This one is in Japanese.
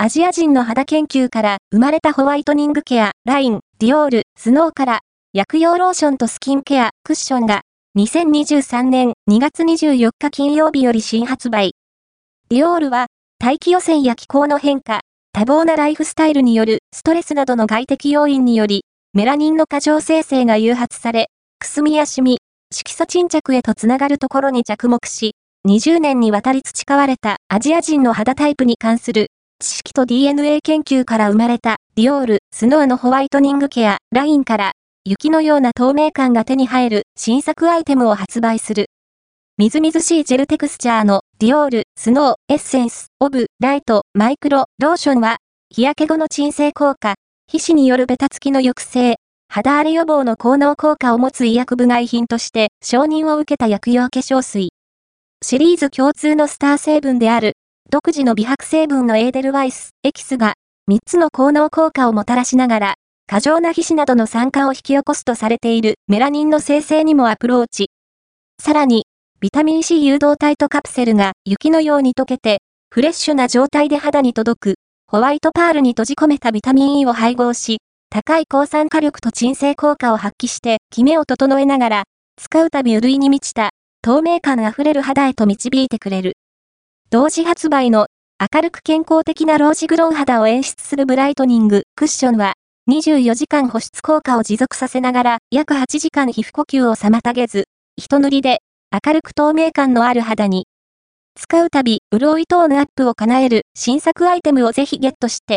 アジア人の肌研究から生まれたホワイトニングケア、ライン、ディオール、スノーから薬用ローションとスキンケア、クッションが2023年2月24日金曜日より新発売。ディオールは大気汚染や気候の変化、多忙なライフスタイルによるストレスなどの外的要因により、メラニンの過剰生成が誘発され、くすみやシミ、色素沈着へとつながるところに着目し、20年にわたり培われたアジア人の肌タイプに関する知識と DNA 研究から生まれたディオール、スノーのホワイトニングケア、ラインから雪のような透明感が手に入る新作アイテムを発売する。みずみずしいジェルテクスチャーのディオール、スノー、エッセンス、オブ、ライト、マイクロ、ローションは、日焼け後の鎮静効果、皮脂によるベタつきの抑制、肌荒れ予防の効能効果を持つ医薬部外品として承認を受けた薬用化粧水。シリーズ共通のスター成分である、独自の美白成分のエーデルワイス、エキスが、3つの効能効果をもたらしながら、過剰な皮脂などの酸化を引き起こすとされているメラニンの生成にもアプローチ。さらに、ビタミン C 誘導体とカプセルが雪のように溶けて、フレッシュな状態で肌に届く、ホワイトパールに閉じ込めたビタミン E を配合し、高い抗酸化力と鎮静効果を発揮して、キメを整えながら、使うたび潤いに満ちた、透明感あふれる肌へと導いてくれる。同時発売の、明るく健康的なロージグロン肌を演出するブライトニング、クッションは、24時間保湿効果を持続させながら、約8時間皮膚呼吸を妨げず、一塗りで、明るく透明感のある肌に。使うたび、潤いトーンアップを叶える新作アイテムをぜひゲットして、